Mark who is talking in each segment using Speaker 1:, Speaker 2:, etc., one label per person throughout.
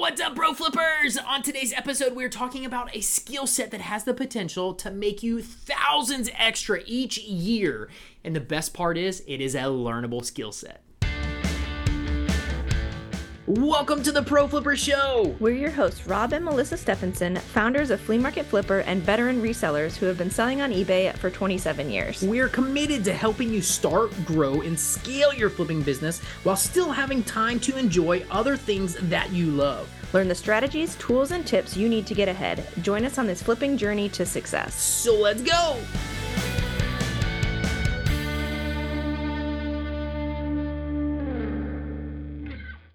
Speaker 1: What's up, Pro Flippers? On today's episode, we're talking about a skill set that has the potential to make you thousands extra each year. And the best part is, it is a learnable skill set. Welcome to the Pro Flipper Show.
Speaker 2: We're your hosts, Rob and Melissa Stephenson, founders of Flea Market Flipper and veteran resellers who have been selling on eBay for 27 years.
Speaker 1: We're committed to helping you start, grow, and scale your flipping business while still having time to enjoy other things that you love.
Speaker 2: Learn the strategies, tools, and tips you need to get ahead. Join us on this flipping journey to success.
Speaker 1: So let's go.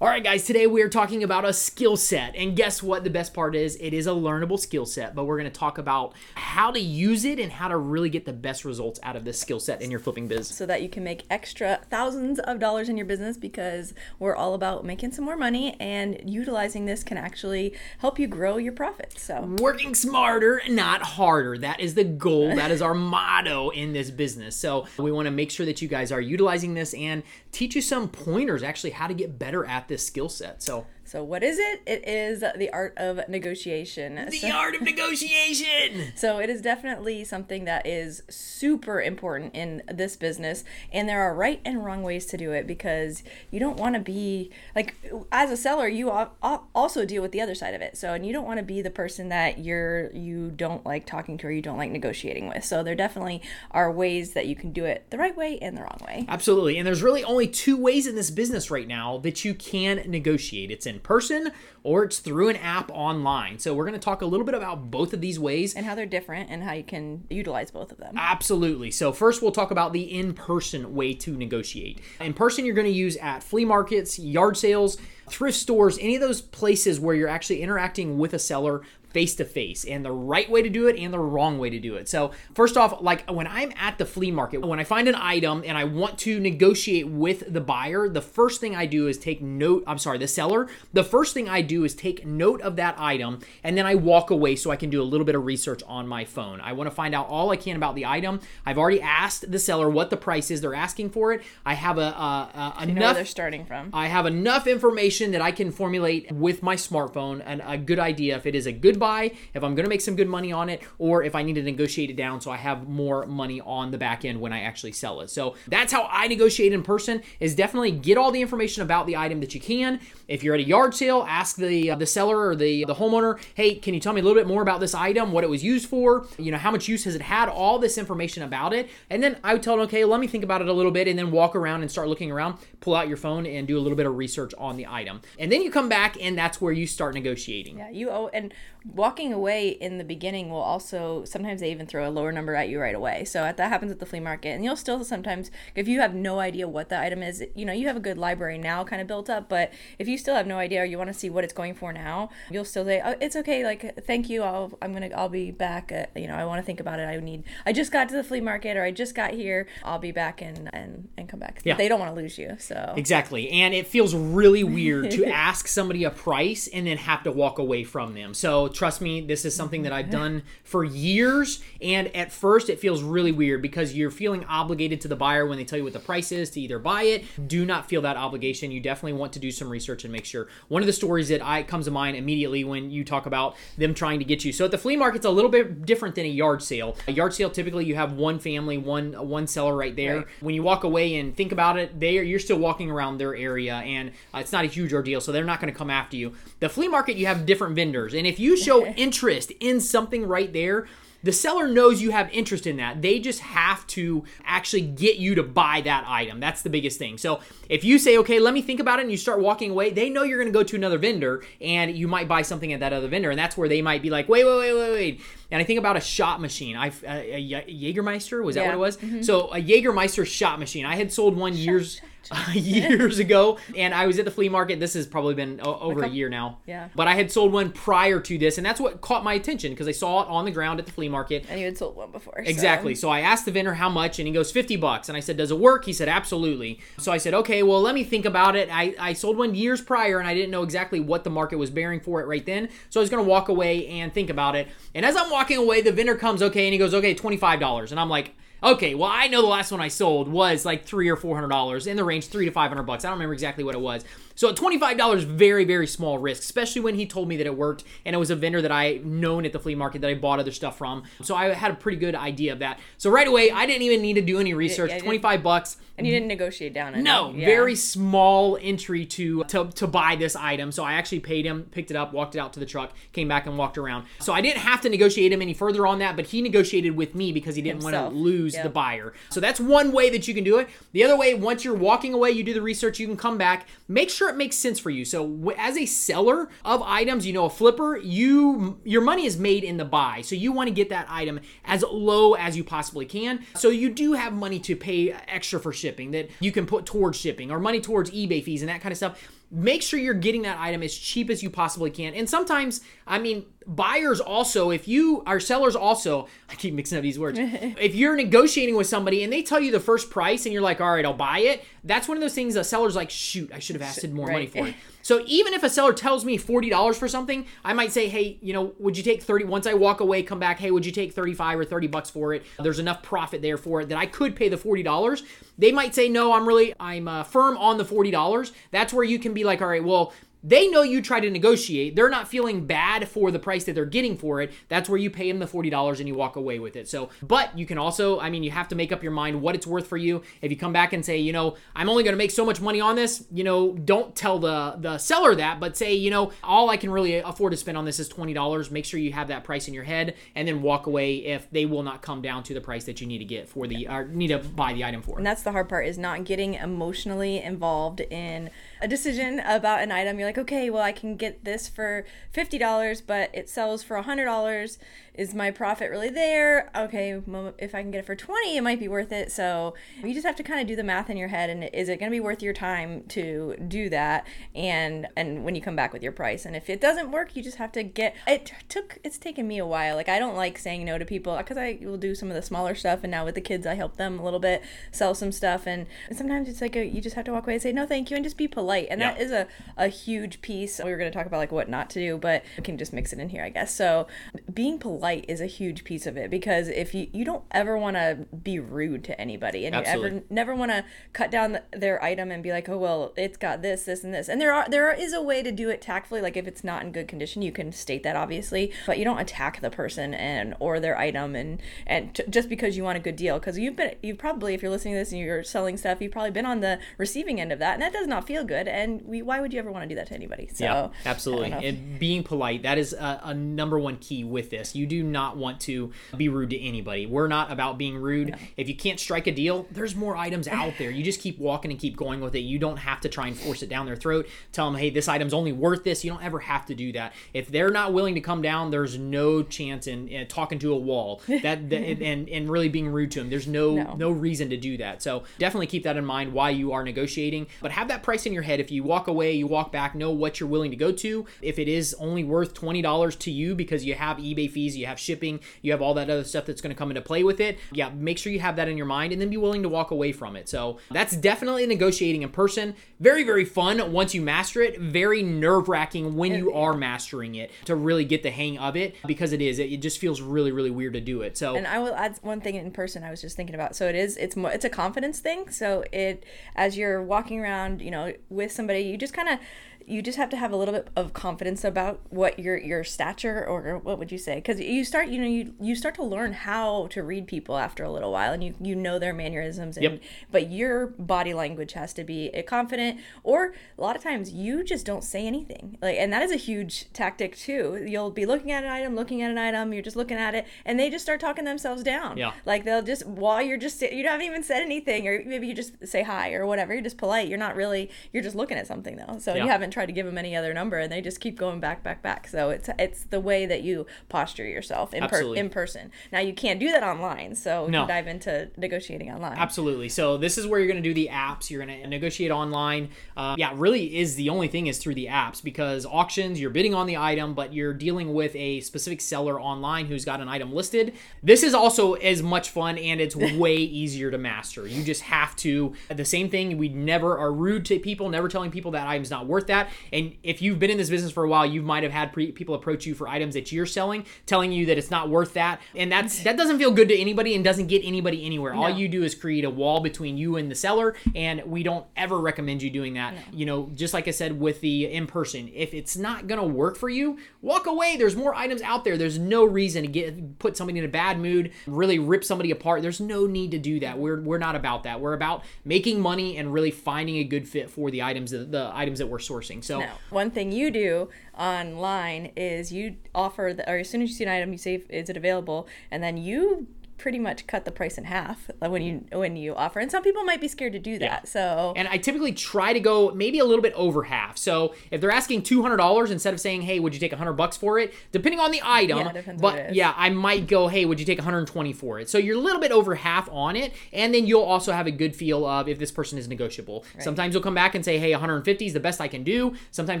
Speaker 1: All right, guys, today we are talking about a skill set. And guess what? The best part is it is a learnable skill set, but we're going to talk about how to use it and how to really get the best results out of this skill set in your flipping biz.
Speaker 2: So that you can make extra thousands of dollars in your business because we're all about making some more money and utilizing this can actually help you grow your profits. So,
Speaker 1: Working smarter, not harder. That is the goal. That is our motto in this business. So, we want to make sure that you guys are utilizing this and teach you some pointers actually how to get better at this skill set. So,
Speaker 2: so what is it? It is the art of negotiation.
Speaker 1: the
Speaker 2: So-
Speaker 1: art of negotiation.
Speaker 2: So it is definitely something that is super important in this business, and there are right and wrong ways to do it because you don't want to be like as a seller, you al- al- also deal with the other side of it. So and you don't want to be the person that you're you don't like talking to or you don't like negotiating with. So there definitely are ways that you can do it the right way and the wrong way.
Speaker 1: Absolutely. And there's really only two ways in this business right now that you can negotiate it's in person or it's through an app online. So, we're going to talk a little bit about both of these ways.
Speaker 2: And how they're different and how you can utilize both of them.
Speaker 1: Absolutely. So, first, we'll talk about the in person way to negotiate. In person, you're going to use at flea markets, yard sales, thrift stores, any of those places where you're actually interacting with a seller face to face and the right way to do it and the wrong way to do it. So, first off, like when I'm at the flea market, when I find an item and I want to negotiate with the buyer, the first thing I do is take note, I'm sorry, the seller, the first thing I do is take note of that item and then I walk away so I can do a little bit of research on my phone. I want to find out all I can about the item. I've already asked the seller what the price is they're asking for it. I have a, a, a
Speaker 2: where
Speaker 1: enough
Speaker 2: they're starting from.
Speaker 1: I have enough information that I can formulate with my smartphone and a good idea if it is a good buy, if I'm going to make some good money on it, or if I need to negotiate it down so I have more money on the back end when I actually sell it. So that's how I negotiate in person is definitely get all the information about the item that you can. If you're at a yard sale, ask the uh, the seller or the the homeowner, "Hey, can you tell me a little bit more about this item, what it was used for? You know, how much use has it had? All this information about it." And then I would tell them, "Okay, let me think about it a little bit and then walk around and start looking around, pull out your phone and do a little bit of research on the item." And then you come back and that's where you start negotiating.
Speaker 2: Yeah, you owe, and walking away in the beginning will also sometimes they even throw a lower number at you right away. So that happens at the flea market, and you'll still sometimes if you have no idea what the item is, you know, you have a good library now kind of built up, but if you still have no idea or you want to see what it's going for now, you'll still say, oh, "It's okay, like thank you, I'll I'm gonna I'll be back. At, you know, I want to think about it. I need I just got to the flea market or I just got here. I'll be back and and and come back.
Speaker 1: Yeah.
Speaker 2: They don't want to lose you, so
Speaker 1: Exactly. And it feels really weird to ask somebody a price and then have to walk away from them. So trust me, this is something that I've done for years. And at first, it feels really weird because you're feeling obligated to the buyer when they tell you what the price is to either buy it. Do not feel that obligation. You definitely want to do some research and make sure. One of the stories that I comes to mind immediately when you talk about them trying to get you. So at the flea market, it's a little bit different than a yard sale. A yard sale typically you have one family, one one seller right there.
Speaker 2: Right.
Speaker 1: When you walk away and think about it, they are, you're still walking around their area, and uh, it's not a huge ordeal, so they're not going to come after you. The flea market, you have different vendors, and if you show interest in something right there. The seller knows you have interest in that. They just have to actually get you to buy that item. That's the biggest thing. So if you say, okay, let me think about it, and you start walking away, they know you're going to go to another vendor and you might buy something at that other vendor. And that's where they might be like, wait, wait, wait, wait, wait. And I think about a shot machine. I uh, a Ye- Jägermeister, was that
Speaker 2: Yeah.
Speaker 1: what it was? So a Jägermeister shot machine. I had sold one years years ago, and I was at the flea market. This has probably been over a
Speaker 2: couple-
Speaker 1: year now.
Speaker 2: Yeah.
Speaker 1: But I had sold one prior to this, and that's what caught my attention because I saw it on the ground at the flea market.
Speaker 2: and you had sold one before. so-
Speaker 1: Exactly. So I asked the vendor how much, and he goes 50 bucks. And I said, Does it work? He said, Absolutely. So I said, Okay, well, let me think about it. I, I sold one years prior, and I didn't know exactly what the market was bearing for it right then. So I was going to walk away and think about it. And as I'm walking away, the vendor comes, Okay, and he goes, Okay, $25. And I'm like, Okay, well I know the last one I sold was like three or four hundred dollars in the range, three to five hundred bucks. I don't remember exactly what it was. So at twenty five dollars, very very small risk, especially when he told me that it worked and it was a vendor that I known at the flea market that I bought other stuff from. So I had a pretty good idea of that. So right away, I didn't even need to do any research.
Speaker 2: yeah,
Speaker 1: Twenty five bucks.
Speaker 2: And you didn't negotiate down.
Speaker 1: No,
Speaker 2: yeah.
Speaker 1: very small entry to, to to buy this item. So I actually paid him, picked it up, walked it out to the truck, came back and walked around. So I didn't have to negotiate him any further on that, but he negotiated with me because he didn't want to lose
Speaker 2: Yeah.
Speaker 1: the buyer. So that's one way that you can do it. The other way, once you're walking away, you do the research, you can come back, make sure it makes sense for you. So as a seller of items, you know, a flipper, you your money is made in the buy. So you want to get that item as low as you possibly can. So you do have money to pay extra for shipping that you can put towards shipping or money towards eBay fees and that kind of stuff. Make sure you're getting that item as cheap as you possibly can. And sometimes, I mean, buyers also, if you are sellers also, I keep mixing up these words. if you're negotiating with somebody and they tell you the first price and you're like, all right, I'll buy it, that's one of those things a seller's like, shoot, I should have asked more money for it. So even if a seller tells me $40 for something, I might say, hey, you know, would you take 30 once I walk away, come back, hey, would you take 35 or 30 bucks for it? There's enough profit there for it that I could pay the $40. They might say, no, I'm really, I'm uh, firm on the $40. That's where you can be like, all right, well, they know you try to negotiate. They're not feeling bad for the price that they're getting for it. That's where you pay them the $40 and you walk away with it. So, but you can also, I mean, you have to make up your mind what it's worth for you. If you come back and say, you know, I'm only going to make so much money on this, you know, don't tell the the seller that, but say, you know, all I can really afford to spend on this is $20. Make sure you have that price in your head and then walk away if they will not come down to the price that you need to get for the or need to buy the item for.
Speaker 2: And that's the hard part is not getting emotionally involved in a decision about an item. You're like, okay, well, I can get this for fifty dollars, but it sells for hundred dollars. Is my profit really there? Okay, if I can get it for twenty, it might be worth it. So you just have to kind of do the math in your head, and is it going to be worth your time to do that? And and when you come back with your price, and if it doesn't work, you just have to get. It took. It's taken me a while. Like I don't like saying no to people because I will do some of the smaller stuff, and now with the kids, I help them a little bit sell some stuff, and, and sometimes it's like a, you just have to walk away and say no, thank you, and just be polite, and that
Speaker 1: Yeah.
Speaker 2: is a a huge piece. We were going to talk about like what not to do, but we can just mix it in here, I guess. So being polite is a huge piece of it because if you you don't ever want to be rude to anybody, and you ever never want to cut down the, their item and be like, oh well, it's got this, this, and this. And there are there is a way to do it tactfully. Like if it's not in good condition, you can state that obviously, but you don't attack the person and or their item and and t- just because you want a good deal because you've been you've probably if you're listening to this and you're selling stuff, you've probably been on the receiving end of that, and that does not feel good. And we why would you ever want to do that to anybody? So
Speaker 1: Yeah, absolutely. And being polite, that is a, a number one key with this. You do not want to be rude to anybody. We're not about being rude. If you can't strike a deal, there's more items out there. You just keep walking and keep going with it. You don't have to try and force it down their throat. Tell them, hey, this item's only worth this. You don't ever have to do that. If they're not willing to come down, there's no chance in, in talking to a wall that, that and and really being rude to them. There's no,
Speaker 2: No.
Speaker 1: no reason to do that. So definitely keep that in mind why you are negotiating. But have that price in your head. If you walk away, you walk back, know what you're willing to go to. If it is only worth twenty dollars to you because you have eBay fees, you have shipping, you have all that other stuff that's going to come into play with it. Yeah, make sure you have that in your mind and then be willing to walk away from it. So that's definitely negotiating in person. Very very fun once you master it. Very nerve wracking when you are mastering it to really get the hang of it because it is. It, it just feels really really weird to do it. So
Speaker 2: And I will add one thing in person I was just thinking about. So it is it's more it's a confidence thing. So it as you're walking around, you know, with somebody, you just kind of you just have to have a little bit of confidence about what your your stature or what would you say because you start you know you you start to learn how to read people after a little while and you you know their mannerisms and
Speaker 1: Yep.
Speaker 2: but your body language has to be uh, confident or a lot of times you just don't say anything like and that is a huge tactic too you'll be looking at an item looking at an item you're just looking at it and they just start talking themselves down
Speaker 1: Yeah.
Speaker 2: like they'll just while you're just you haven't even said anything or maybe you just say hi or whatever you're just polite you're not really you're just looking at something though so
Speaker 1: Yeah.
Speaker 2: you haven't tried to give them any other number and they just keep going back back back so it's it's the way that you posture yourself in, per- in person now you can't do that online so
Speaker 1: No.
Speaker 2: dive into negotiating online
Speaker 1: Absolutely. So this is where you're going to do the apps. You're going to negotiate online. Uh, yeah, really is the only thing is through the apps because auctions you're bidding on the item, but you're dealing with a specific seller online who's got an item listed. This is also as much fun and it's way easier to master. You just have to the same thing. We never are rude to people, never telling people that item's not worth that. That. And if you've been in this business for a while, you might have had pre- people approach you for items that you're selling, telling you that it's not worth that, and that's that doesn't feel good to anybody and doesn't get anybody anywhere. All you do is create a wall between you and the seller, and we don't ever recommend you doing that. You know, just like I said with the in person, if it's not gonna work for you, walk away. There's more items out there. There's no reason to get put somebody in a bad mood, really rip somebody apart. There's no need to do that. We're we're not about that. We're about making money and really finding a good fit for the items that the items that we're sourcing. So
Speaker 2: No. One thing you do online is you offer, the, or as soon as you see an item, you say, "Is it available?" and then you pretty much cut the price in half when you when you offer. And some people might be scared to do that. So
Speaker 1: And I typically try to go maybe a little bit over half. So if they're asking two hundred dollars instead of saying, "Hey, would you take a hundred bucks for it?" Depending on the item,
Speaker 2: Yeah,
Speaker 1: but
Speaker 2: what it is.
Speaker 1: yeah, I might go, "Hey, would you take one hundred twenty for it?" So you're a little bit over half on it, and then you'll also have a good feel of if this person is negotiable. Sometimes you'll come back and say, "Hey, one hundred fifty is the best I can do." Sometimes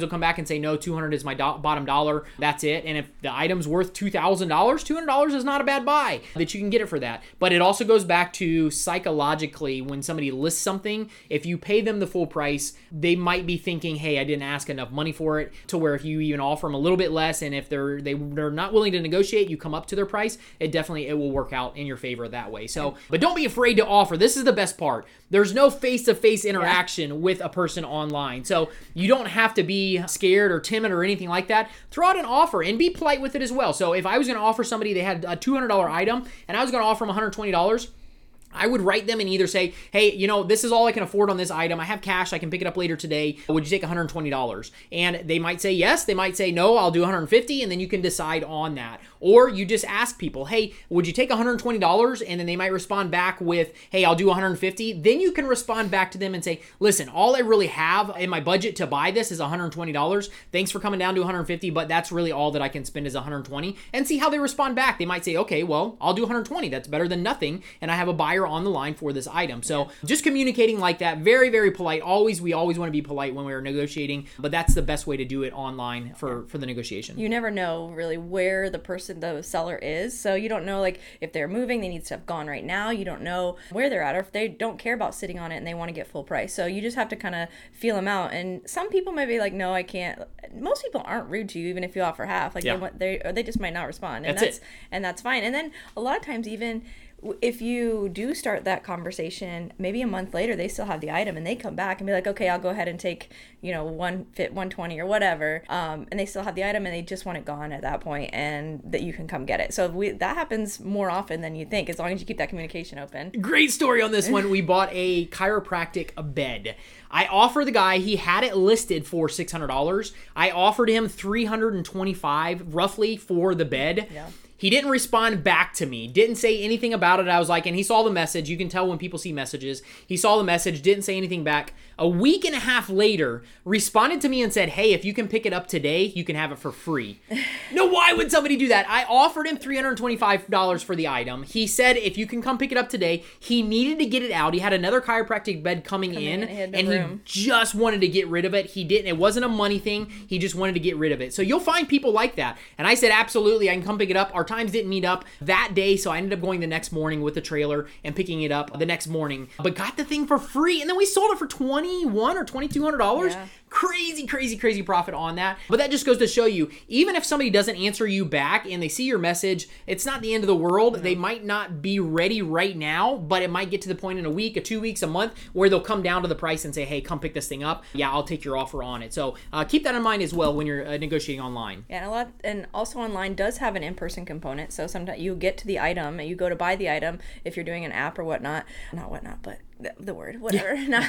Speaker 1: you'll come back and say, "No, two hundred is my do- bottom dollar. That's it." And if the item's worth two thousand dollars, two hundred dollars is not a bad buy that you can get it for that. But it also goes back to psychologically when somebody lists something, if you pay them the full price, they might be thinking, "Hey, I didn't ask enough money for it." To where if you even offer them a little bit less, and if they're they, they're not willing to negotiate, you come up to their price. It definitely it will work out in your favor that way. So, but don't be afraid to offer. This is the best part. There's no face-to-face interaction with a person online, so you don't have to be scared or timid or anything like that. Throw out an offer and be polite with it as well. So if I was going to offer somebody they had a $200 item and I was going to offer them $120. I would write them and either say, hey, you know, this is all I can afford on this item. I have cash. I can pick it up later today. Would you take $120? And they might say yes. They might say no, I'll do 150. and then you can decide on that. Or you just ask people, hey, would you take $120? And then they might respond back with, hey, I'll do $150. Then you can respond back to them and say, listen, all I really have in my budget to buy this is $120. Thanks for coming down to 150, but that's really all that I can spend is $120. and see how they respond back. They might say, okay, well, I'll do 120. That's better than nothing. And I have a buyer on the line for this item. So just communicating like that, very, very polite. Always, we always want to be polite when we're negotiating, but that's the best way to do it online for, for the negotiation.
Speaker 2: you never know really where the person the seller is so you don't know like if they're moving they need stuff gone right now you don't know where they're at or if they don't care about sitting on it and they want to get full price so you just have to kind of feel them out and some people might be like no i can't most people aren't rude to you even if you offer half like
Speaker 1: Yeah.
Speaker 2: they want they or they just might not respond and
Speaker 1: That's
Speaker 2: that's
Speaker 1: it.
Speaker 2: and that's fine and then a lot of times even if you do start that conversation maybe a month later they still have the item and they come back and be like okay i'll go ahead and take you know one fit 120 or whatever um, and they still have the item and they just want it gone at that point and that you can come get it so we, that happens more often than you think as long as you keep that communication open
Speaker 1: Great story on this one. We bought a chiropractic bed. I offered the guy, he had it listed for $600. I offered him 325 roughly for the bed.
Speaker 2: Yeah.
Speaker 1: He didn't respond back to me, didn't say anything about it. I was like, and he saw the message. You can tell when people see messages. He saw the message, didn't say anything back. A week and a half later, responded to me and said, Hey, if you can pick it up today, you can have it for free. no, why would somebody do that? I offered him $325 for the item. He said, If you can come pick it up today, he needed to get it out. He had another chiropractic bed coming in,
Speaker 2: in, no
Speaker 1: and
Speaker 2: room.
Speaker 1: he just wanted to get rid of it. He didn't. It wasn't a money thing. He just wanted to get rid of it. So you'll find people like that. And I said, absolutely, I can come pick it up. Our times didn't meet up that day, so I ended up going the next morning with the trailer and picking it up the next morning. But got the thing for free, and then we sold it for twenty one or twenty two hundred dollars.
Speaker 2: Yeah.
Speaker 1: Crazy, crazy, crazy profit on that. But that just goes to show you, even if somebody doesn't answer you back and they see your message, it's not the end of the world. They might not be ready right now, but it might get to the point in a week, a two weeks, a month, where they'll come down to the price and say, "Hey, come pick this thing up. Yeah, I'll take your offer on it." So uh, keep that in mind as well when you're uh, negotiating online.
Speaker 2: Yeah, and a lot, and also online does have an in-person component. So sometimes you get to the item, and you go to buy the item if you're doing an app or whatnot. Not whatnot, but the, word whatever. now,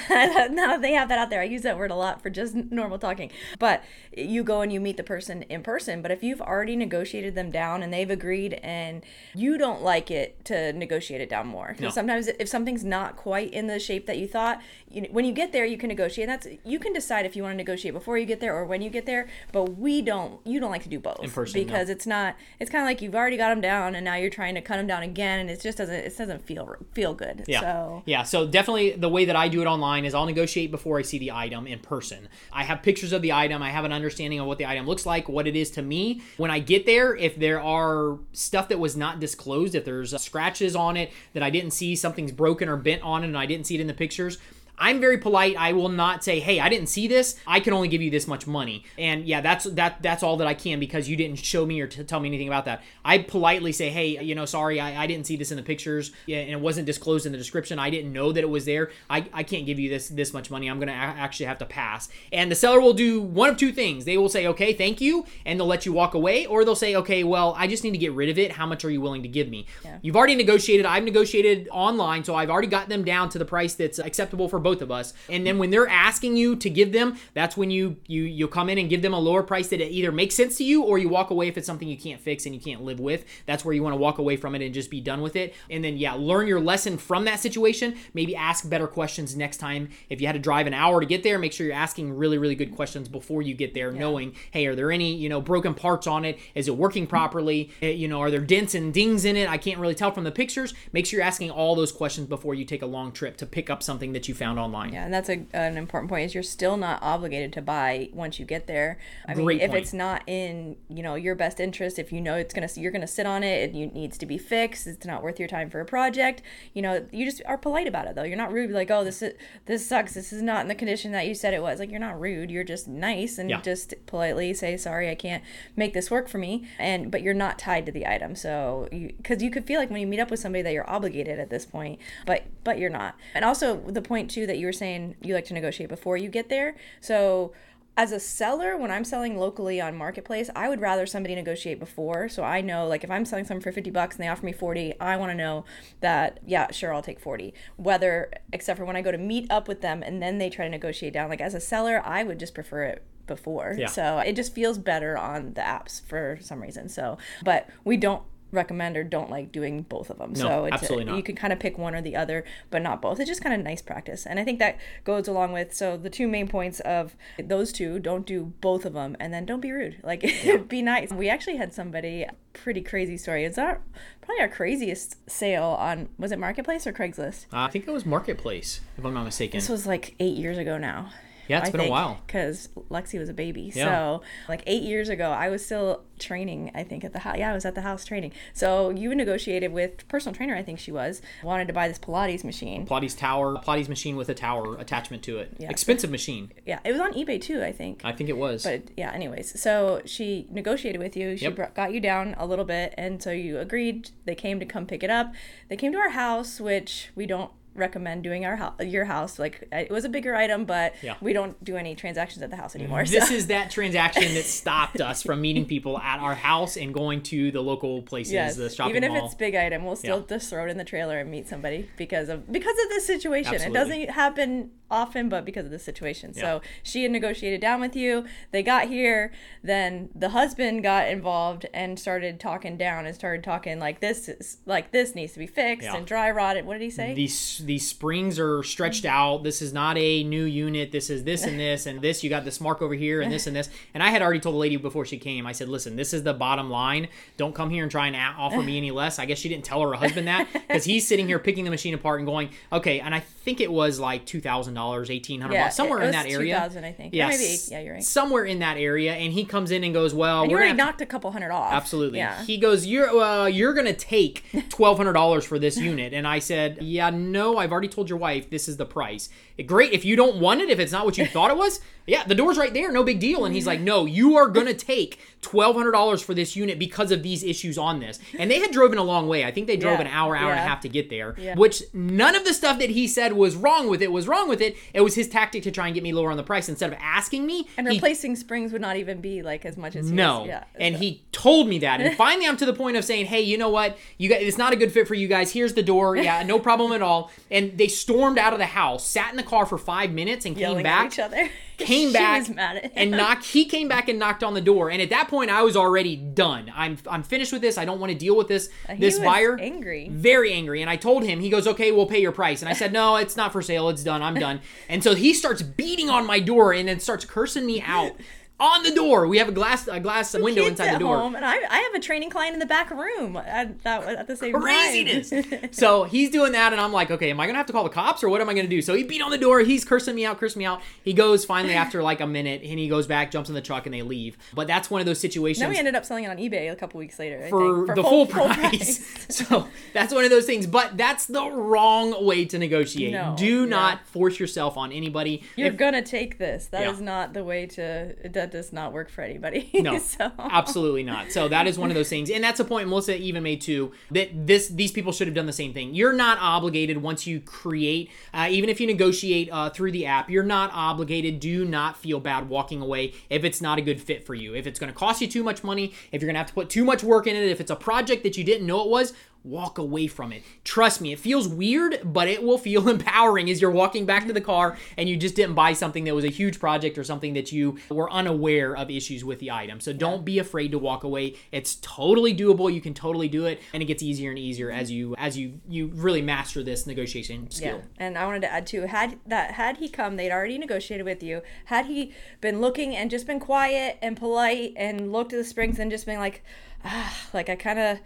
Speaker 2: now they have that out there. I use that word a lot for just normal talking. But you go and you meet the person in person. But if you've already negotiated them down and they've agreed, and you don't like it to negotiate it down more,
Speaker 1: No.
Speaker 2: sometimes if something's not quite in the shape that you thought, you know, when you get there, you can negotiate. That's you can decide if you want to negotiate before you get there or when you get there. But we don't. You don't like to do both
Speaker 1: In person, no.
Speaker 2: because it's not. It's kind of like you've already got them down, and now you're trying to cut them down again, and it just doesn't. It doesn't feel feel good.
Speaker 1: Yeah.
Speaker 2: So
Speaker 1: Yeah. So definitely the way that I do it online is I'll negotiate before I see the item in person. I have pictures of the item. I have an understanding of what the item looks like, what it is to me. When I get there, if there are stuff that was not disclosed, if there's scratches on it that I didn't see, something's broken or bent on it, and I didn't see it in the pictures. I'm very polite. I will not say, "Hey, I didn't see this. I can only give you this much money." And yeah, that's that that's all that I can because you didn't show me or t- tell me anything about that. I politely say, "Hey, you know, sorry, I, I didn't see this in the pictures, yeah, and it wasn't disclosed in the description. I didn't know that it was there. I, I can't give you this this much money. I'm gonna a- actually have to pass." And the seller will do one of two things. They will say, "Okay, thank you," and they'll let you walk away, or they'll say, "Okay, well, I just need to get rid of it. How much are you willing to give me?" You've already negotiated. I've negotiated online, so I've already got them down to the price that's acceptable for both of us. And then when they're asking you to give them, that's when you you you'll come in and give them a lower price that it either makes sense to you or you walk away if it's something you can't fix and you can't live with. That's where you want to walk away from it and just be done with it. And then yeah, learn your lesson from that situation. Maybe ask better questions next time. If you had to drive an hour to get there, make sure you're asking really really good questions before you get there, knowing hey, are there any you know broken parts on it? Is it working properly? Eh, You know, are there dents and dings in it? I can't really tell from the pictures. Make sure you're asking all those questions before you take a long trip to pick up something that you found online.
Speaker 2: Yeah, and that's a, an important point. Is you're still not obligated to buy once you get there. I mean,
Speaker 1: Great
Speaker 2: if it's not in you know your best interest, if you know it's gonna you're gonna sit on it, it needs to be fixed. It's not worth your time for a project. You know, you just are polite about it though. You're not rude. Like, oh, this is this sucks. This is not in the condition that you said it was. Like, you're not rude. You're just nice and
Speaker 1: Yeah.
Speaker 2: just politely say sorry. I can't make this work for me. And but you're not tied to the item. So because you, could feel like when you meet up with somebody that you're obligated at this point, but but you're not. And also the point too that you were saying you like to negotiate before you get there. So as a seller, when I'm selling locally on marketplace, I would rather somebody negotiate before. So I know, like, if I'm selling something for 50 bucks and they offer me 40, I want to know that, yeah, sure, I'll take 40. Whether, except for when I go to meet up with them and then they try to negotiate down. Like, as a seller, I would just prefer it before.
Speaker 1: Yeah.
Speaker 2: So it just feels better on the apps for some reason. So, but we don't recommend or don't like doing both of them. so it's
Speaker 1: absolutely not.
Speaker 2: you can kind of pick one or the other, but not both. It's just kind of nice practice. And I think that goes along with so the two main points of those two, don't do both of them and then don't be rude. Like be nice. We actually had somebody pretty crazy story. It's our probably our craziest sale on was it Marketplace or Craigslist?
Speaker 1: Uh, I think it was Marketplace, if I'm not mistaken.
Speaker 2: This was like 8 years ago now.
Speaker 1: Yeah, it's been a while.
Speaker 2: Because Lexi was a baby.
Speaker 1: Yeah.
Speaker 2: So, like eight years ago, I was still training, I think, at the house. Yeah, I was at the house training. So, you negotiated with personal trainer, I think she was, wanted to buy this Pilates machine.
Speaker 1: Pilates tower, Pilates machine with a tower attachment to it. Expensive machine.
Speaker 2: Yeah, it was on eBay too, I think.
Speaker 1: I think it was.
Speaker 2: But yeah, anyways, so she negotiated with you. She
Speaker 1: Yep.
Speaker 2: brought, got you down a little bit, and so you agreed. They came to come pick it up. They came to our house, which we don't recommend doing our house, your house. Like uh, it was a bigger item, but
Speaker 1: Yeah.
Speaker 2: we don't do any transactions at the house anymore. Mm-hmm.
Speaker 1: this
Speaker 2: so.
Speaker 1: is that transaction that stopped us from meeting people at our house and going to the local places,
Speaker 2: Yes,
Speaker 1: the shopping
Speaker 2: even if
Speaker 1: mall.
Speaker 2: it's big item, we'll still
Speaker 1: Yeah.
Speaker 2: just throw it in the trailer and meet somebody because of because of this situation.
Speaker 1: Absolutely.
Speaker 2: It doesn't happen often, but because of the situation. So she had negotiated down with you. They got here, then the husband got involved and started talking down and started talking like this is like this needs to be fixed
Speaker 1: Yeah.
Speaker 2: and dry rotted. What did he say?
Speaker 1: these these springs are stretched out. This is not a new unit. This is this and this and this. You got this mark over here and this and this. And I had already told the lady before she came. I said, "Listen, this is the bottom line. Don't come here and try and offer me any less." I guess she didn't tell her husband that because he's sitting here picking the machine apart and going, "Okay." And I think it was like two thousand dollars, eighteen hundred
Speaker 2: yeah,
Speaker 1: bucks, somewhere in that area.
Speaker 2: 2000, I think.
Speaker 1: Yes,
Speaker 2: maybe eight. Yeah, you're right.
Speaker 1: Somewhere in that area, and he comes in and goes, "Well,
Speaker 2: And you already knocked a couple hundred off.
Speaker 1: Absolutely.
Speaker 2: Yeah.
Speaker 1: He goes, "You're uh, you're gonna take twelve hundred dollars for this unit," and I said, "Yeah, no, I've already told your wife this is the price. Great, if you don't want it, if it's not what you thought it was, yeah, the door's right there, no big deal." And he's like, "No, you are gonna take twelve hundred dollars for this unit because of these issues on this." And they had driven a long way. I think they drove
Speaker 2: Yeah,
Speaker 1: an hour, hour and a half to get there.
Speaker 2: Yeah.
Speaker 1: Which none of the stuff that he said was wrong with it was wrong with it. It was his tactic to try and get me lower on the price instead of asking me.
Speaker 2: and
Speaker 1: he
Speaker 2: replacing springs would not even be like as much as he
Speaker 1: no.
Speaker 2: was- yeah.
Speaker 1: and
Speaker 2: so-
Speaker 1: he told me that. And finally I'm to the point of saying, "Hey, you know what? You guys it's not a good fit for you guys. Here's the door. Yeah, no problem at all." And they stormed out of the house, sat in the car for 5 minutes and
Speaker 2: yelling
Speaker 1: came back.
Speaker 2: each other.
Speaker 1: Came back and knocked. He came back and knocked on the door, and at that point, I was already done. I'm I'm finished with this. I don't want to deal with this
Speaker 2: He
Speaker 1: this buyer.
Speaker 2: angry.
Speaker 1: very angry, and I told him. He goes, "Okay, we'll pay your price." And I said, "No, it's not for sale. It's done. I'm done." And so he starts beating on my door and then starts cursing me out on the door. We have a glass a glass window inside the door.
Speaker 2: home, and I, I have a training client in the back room at, that, at the same
Speaker 1: craziness.
Speaker 2: time.
Speaker 1: so he's doing that, and I'm like, okay, am I gonna have to call the cops or what am I gonna do? So he beat on the door. He's cursing me out, cursing me out. He goes finally after like a minute, and he goes back, jumps in the truck, and they leave. But that's one of those situations.
Speaker 2: then we ended up selling it on eBay a couple weeks later I
Speaker 1: for, the full, price. so that's one of those things. But that's the wrong way to negotiate.
Speaker 2: No,
Speaker 1: Do not force yourself on anybody.
Speaker 2: You're
Speaker 1: If-
Speaker 2: gonna take this. That is
Speaker 1: Yeah.
Speaker 2: not the way to. That does not work for anybody.
Speaker 1: No,
Speaker 2: so
Speaker 1: absolutely not. So that is one of those things, and that's a point Melissa even made too. That this these people should have done the same thing. You're not obligated once you create, uh, even if you negotiate uh, through the app. You're not obligated. Do not feel bad walking away if it's not a good fit for you. If it's going to cost you too much money, if you're going to have to put too much work in it, if it's a project that you didn't know it was. Walk away from it. Trust me, it feels weird, but it will feel empowering as you're walking back to the car and you just didn't buy something that was a huge project or something that you were unaware of issues with the item. So don't be afraid to walk away. It's totally doable. You can totally do it, and it gets easier and easier as you as you you really master this negotiation skill.
Speaker 2: Yeah, and I wanted to add too. Had that had he come, they'd already negotiated with you. Had he been looking and just been quiet and polite and looked at the springs and just been like, ah, like I kind of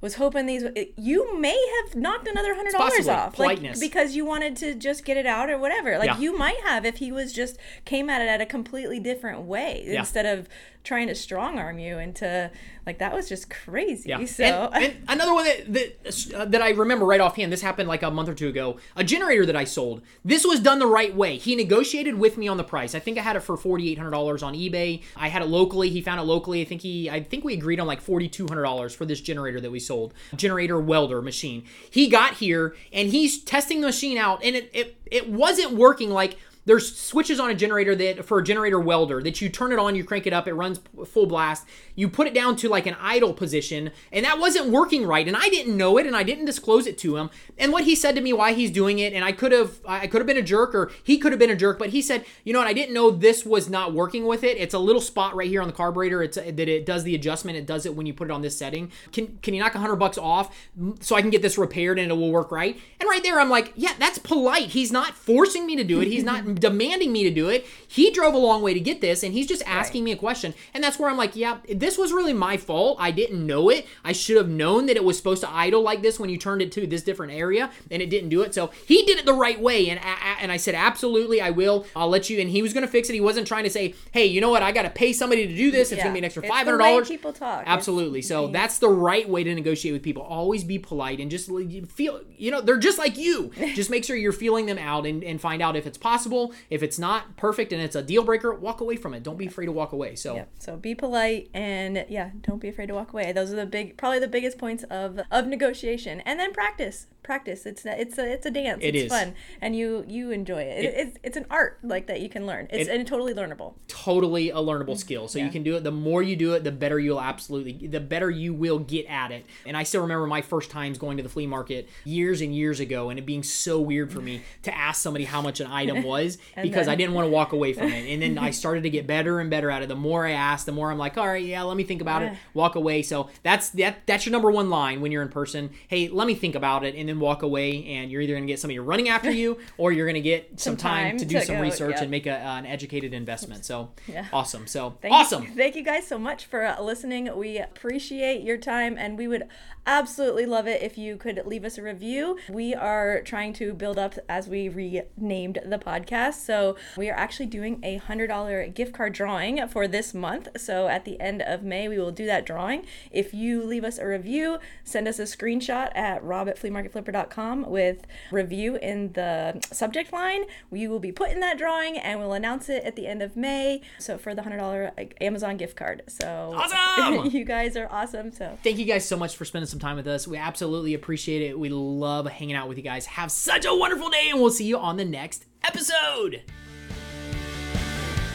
Speaker 2: was hoping these. You may have knocked another hundred dollars off, like because you wanted to just get it out or whatever. Like
Speaker 1: Yeah.
Speaker 2: you might have if he was just came at it at a completely different way
Speaker 1: Yeah.
Speaker 2: instead of trying to strong arm you into like that was just crazy.
Speaker 1: Yeah.
Speaker 2: So
Speaker 1: And, and another one that that, uh, that I remember right offhand, this happened like a month or two ago. A generator that I sold. This was done the right way. He negotiated with me on the price. I think I had it for forty eight hundred dollars on eBay. I had it locally. He found it locally. I think he. I think we agreed on like forty two hundred dollars for this generator that we sold. Generator welder machine. He got here and he's testing the machine out, and it it, it wasn't working like there's switches on a generator that for a generator welder that you turn it on, you crank it up, it runs full blast. You put it down to like an idle position, and that wasn't working right. And I didn't know it, and I didn't disclose it to him. And what he said to me why he's doing it, and I could have I could have been a jerk or he could have been a jerk, but he said, you know what, I didn't know this was not working with it. It's a little spot right here on the carburetor. It's that it does the adjustment. It does it when you put it on this setting. Can can you knock a hundred bucks off so I can get this repaired and it will work right? And right there, I'm like, yeah, that's polite. He's not forcing me to do it. He's not demanding me to do it. He drove a long way to get this, and he's just asking me a question. And that's where I'm like, yeah, this was really my fault. I didn't know it. I should have known that it was supposed to idle like this when you turned it to this different area, and it didn't do it. So he did it the right way, and a- and I said, absolutely, I will. I'll let you. And he was going to fix it. He wasn't trying to say, hey, you know what? I got to pay somebody to do this. It's
Speaker 2: Yeah.
Speaker 1: going to be an extra five hundred dollars.
Speaker 2: people talk. It's-
Speaker 1: Absolutely. So that's the right way to negotiate with people. Always be polite and just feel, you know, they're just like you. just make sure you're feeling them out and, and find out if it's possible. If it's not perfect and it's a deal breaker, walk away from it. Don't be afraid to walk away. So
Speaker 2: Yep. So be polite and yeah, don't be afraid to walk away. Those are the big, probably the biggest points of of negotiation. And then practice, practice. It's a, it's a it's a dance.
Speaker 1: It
Speaker 2: it's
Speaker 1: is.
Speaker 2: fun, and you you enjoy it. it it's it's an art like that you can learn. It's
Speaker 1: It-
Speaker 2: and totally learnable.
Speaker 1: totally a learnable mm-hmm. skill. So you can do it. The more you do it, the better you'll absolutely, the better you will get at it. And I still remember my first times going to the flea market years and years ago, and it being so weird for me to ask somebody how much an item was because
Speaker 2: then-
Speaker 1: I didn't want to walk away from it. And then I started to get better and better at it. The more I asked, the more I'm like, all right, yeah, let me think about it. Walk away. So that's that. That's your number one line when you're in person. Hey, let me think about it, and then walk away. And you're either gonna get somebody running after you, or you're gonna get some,
Speaker 2: Some
Speaker 1: time,
Speaker 2: time
Speaker 1: to do
Speaker 2: to
Speaker 1: some
Speaker 2: go,
Speaker 1: research
Speaker 2: yeah.
Speaker 1: and make a, uh, an educated investment. So
Speaker 2: Yeah.
Speaker 1: awesome. So
Speaker 2: Thank
Speaker 1: awesome.
Speaker 2: You, thank you guys so much for uh, listening. We appreciate your time and we would absolutely love it if you could leave us a review. We are trying to build up as we renamed the podcast. So we are actually doing a $100 gift card drawing for this month. So at the end of May, we will do that drawing. If you leave us a review, send us a screenshot at rob at fleamarketflipper.com with review in the subject line. We will be put in that drawing and we'll announce it at the end of May. So for the $100 Amazon gift card. So
Speaker 1: Awesome!
Speaker 2: you guys are awesome. So
Speaker 1: Thank you guys so much for spending some time with us. We absolutely appreciate it. We love hanging out with you guys. Have such a wonderful day, and we'll see you on the next episode.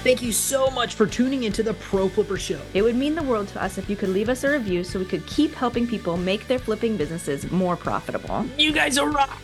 Speaker 1: Thank you so much for tuning into the Pro Flipper Show.
Speaker 2: it would mean the world to us if you could leave us a review so we could keep helping people make their flipping businesses more profitable.
Speaker 1: You guys are rock.